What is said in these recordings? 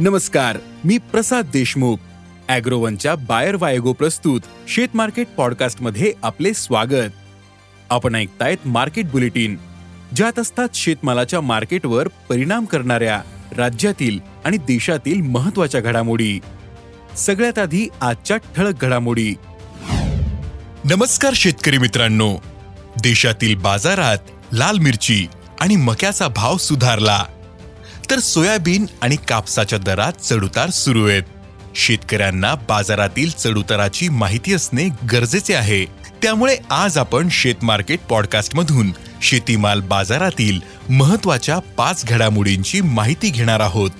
नमस्कार मी प्रसाद देशमुख. अॅग्रोवनच्या बायर वायगो प्रस्तुत शेत मार्केट पॉडकास्टमध्ये आपले स्वागत. आपण ऐकतायत मार्केट बुलेटिन. ज्यात असतात शेतमालाच्या मार्केटवर परिणाम करणाऱ्या राज्यातील आणि देशातील महत्त्वाच्या घडामोडी. सगळ्यात आधी आजच्या ठळक घडामोडी. नमस्कार शेतकरी मित्रांनो. देशातील बाजारात लाल मिरची आणि मक्याचा भाव सुधारला. तर सोयाबीन आणि कापसाच्या दरात चढउतार सुरू आहेत. शेतकऱ्यांना बाजारातील चढउताराची माहिती असणे गरजेचे आहे. त्यामुळे आज आपण शेत मार्केट शेतीमाल बाजारातील महत्त्वाच्या पाच घडामोडींची माहिती घेणार आहोत.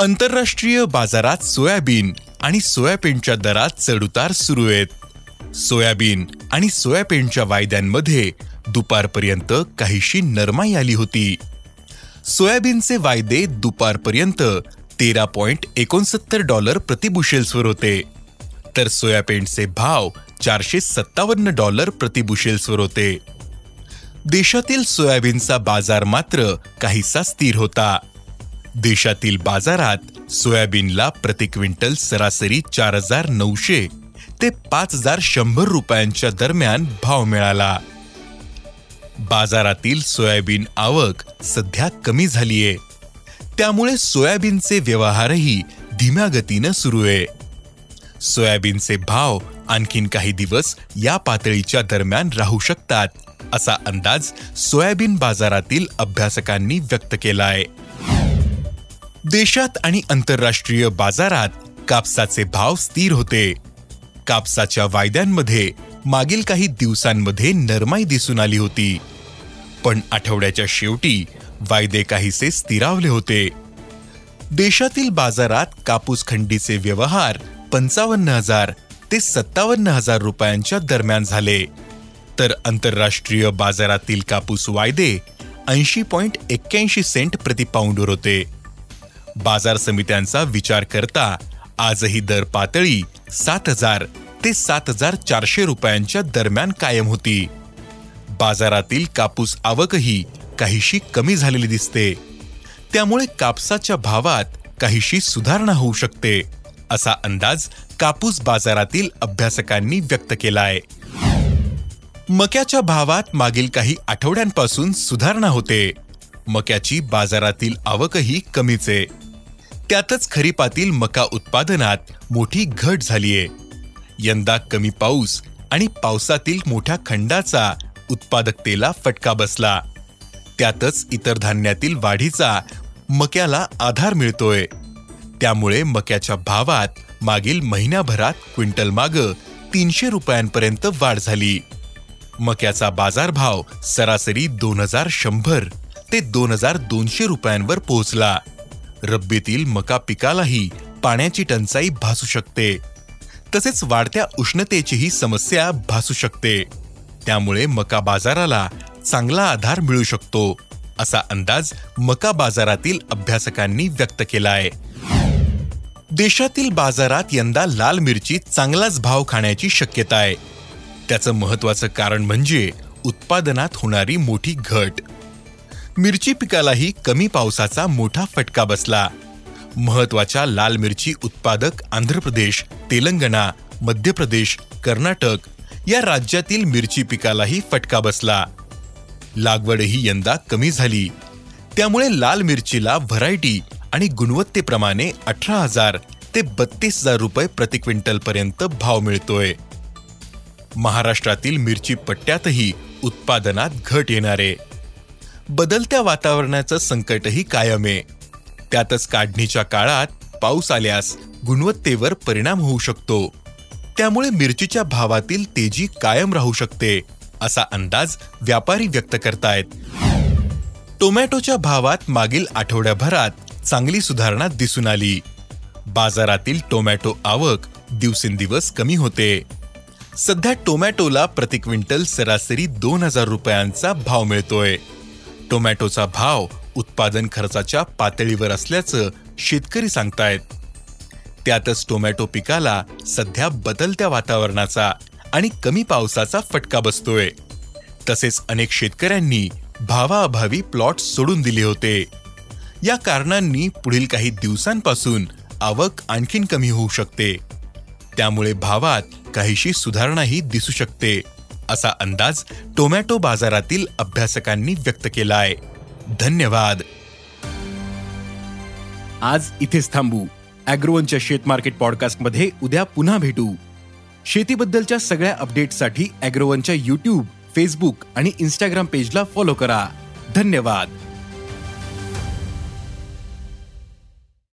आंतरराष्ट्रीय बाजारात सोयाबीन आणि सोयाबीनच्या दरात चढउतार सुरू आहेत. सोयाबीन आणि सोयाबीनच्या वायद्यांमध्ये दुपारपर्यंत काहीशी नरमाई आली होती. सोयाबीनचे वायदे दुपारपर्यंत तेरा पॉइंट एकोणसत्तर डॉलर प्रतिबुशेल्सवर होते. तर सोयाबीनचे भाव चारशे सत्तावन्न डॉलर प्रतिबुशेल्सवर होते. देशातील सोयाबीनचा बाजार मात्र काहीसा स्थिर होता. देशातील बाजारात सोयाबीनला प्रति क्विंटल सरासरी चार हजार नऊशे ते पाच हजार शंभर रुपयांच्या दरम्यान भाव मिळाला. बाजारातील सोयाबीन आवक सध्या कमी झालीये. त्यामुळे सोयाबीनचे व्यवहारही धीम्या गतीनं सुरू आहे. सोयाबीनचे भाव आणखीन काही दिवस या पातळीच्या दरम्यान राहू शकतात असा अंदाज सोयाबीन बाजारातील अभ्यासकांनी व्यक्त केलाय. देशात आणि आंतरराष्ट्रीय बाजारात कापसाचे भाव स्थिर होते. कापसाच्या वायद्यांमध्ये मागील काही दिवसांमध्ये नरमाई दिसून आली होती. पण आठवड्याच्या शेवटी वायदे काहीसे स्थिरावले होते. देशातील बाजारात कापूस खंडीचे व्यवहार पंचावन्न हजार ते सत्तावन्न हजार रुपयांच्या दरम्यान झाले. तर आंतरराष्ट्रीय बाजारातील कापूस वायदे ऐंशी पॉइंट एक्क्याऐंशी सेंट प्रति पाऊंडवर होते. बाजार समित्यांचा विचार करता आजही दर पातळी सात हजार ते सात हजार चारशे रुपयांच्या दरम्यान कायम होती. बाजारातील कापूस आवकही काहीशी कमी झालेली दिसते. त्यामुळे कापसाच्या भावात काहीशी सुधारणा होऊ शकते असा अंदाज कापूस बाजारातील अभ्यासकांनी व्यक्त केलाय. मक्याच्या भावात मागील काही आठवड्यांपासून सुधारणा होते. मक्याची बाजारातील आवकही कमीच. आहे त्यातच खरीपातील मका उत्पादनात मोठी घट झालीये. यंदा कमी पाऊस आणि पावसातील मोठ्या खंडाचा उत्पादकतेला फटका बसला. त्यातच इतर धान्यातील वाढीचा मक्याला आधार मिळतोय. त्यामुळे मक्याच्या भावात मागील महिन्याभरात क्विंटल माग तीनशे रुपयांपर्यंत वाढ झाली. मक्याचा बाजारभाव सरासरी दोन हजार शंभर ते दोन हजार दोनशे रुपयांवर पोहोचला. रब्बीतील मका पिकालाही पाण्याची टंचाई भासू शकते. तसेच वाढत्या उष्णतेचीही समस्या भासू शकते. त्यामुळे मका बाजाराला चांगला आधार मिळू शकतो असा अंदाज मका बाजारातील अभ्यासकांनी व्यक्त केलाय. देशातील बाजारात यंदा लाल मिरची चांगलाच भाव खाण्याची शक्यता आहे. त्याचं महत्वाचं कारण म्हणजे उत्पादनात होणारी मोठी घट. मिरची पिकालाही कमी पावसाचा मोठा फटका बसला. महत्त्वाच्या लाल मिरची उत्पादक आंध्र प्रदेश तेलंगणा मध्य प्रदेश कर्नाटक या राज्यातील मिरची पिकालाही फटका बसला. लागवडही यंदा कमी झाली. त्यामुळे लाल मिरचीला व्हरायटी आणि गुणवत्तेप्रमाणे अठरा हजार ते बत्तीस हजार रुपये प्रति क्विंटलपर्यंत भाव मिळतोय. महाराष्ट्रातील मिरची पट्ट्यातही उत्पादनात घट येणारे. बदलत्या वातावरणाचं संकटही कायम आहे त्यातच काढणीच्या काळात पाऊस आल्यास गुणवत्तेवर परिणाम होऊ शकतो. त्यामुळे मिरचीच्या भावातील तेजी कायम राहू शकते असा अंदाज व्यापारी व्यक्त करतायत. टोमॅटोच्या भावात मागील आठवड्याभरात चांगली सुधारणा दिसून आली. बाजारातील टोमॅटो आवक दिवसेंदिवस कमी होते. सध्या टोमॅटोला प्रति क्विंटल सरासरी दोन हजार रुपयांचा भाव मिळतोय. टोमॅटोचा भाव उत्पादन खर्चाच्या पातळीवर असल्याचं शेतकरी सांगतायत. त्यातच टोमॅटो पिकाला सध्या बदलत्या वातावरणाचा आणि कमी पावसाचा फटका बसतोय. तसेच अनेक शेतकऱ्यांनी भावाअभावी प्लॉट सोडून दिले होते. या कारणांनी पुढील काही दिवसांपासून आवक आणखीन कमी होऊ शकते. त्यामुळे भावात काहीशी सुधारणाही दिसू शकते. असा अंदाज टोमॅटो बाजारातील अभ्यासकांनी व्यक्त केला आहे. धन्यवाद. आज इथेच थांबू. अॅग्रोवनच्या शेत मार्केट पॉडकास्टमध्ये उद्या पुन्हा भेटू. शेतीबद्दलच्या सगळ्या अपडेटसाठी अॅग्रोवनच्या युट्यूब फेसबुक आणि इन्स्टाग्राम पेजला फॉलो करा. धन्यवाद.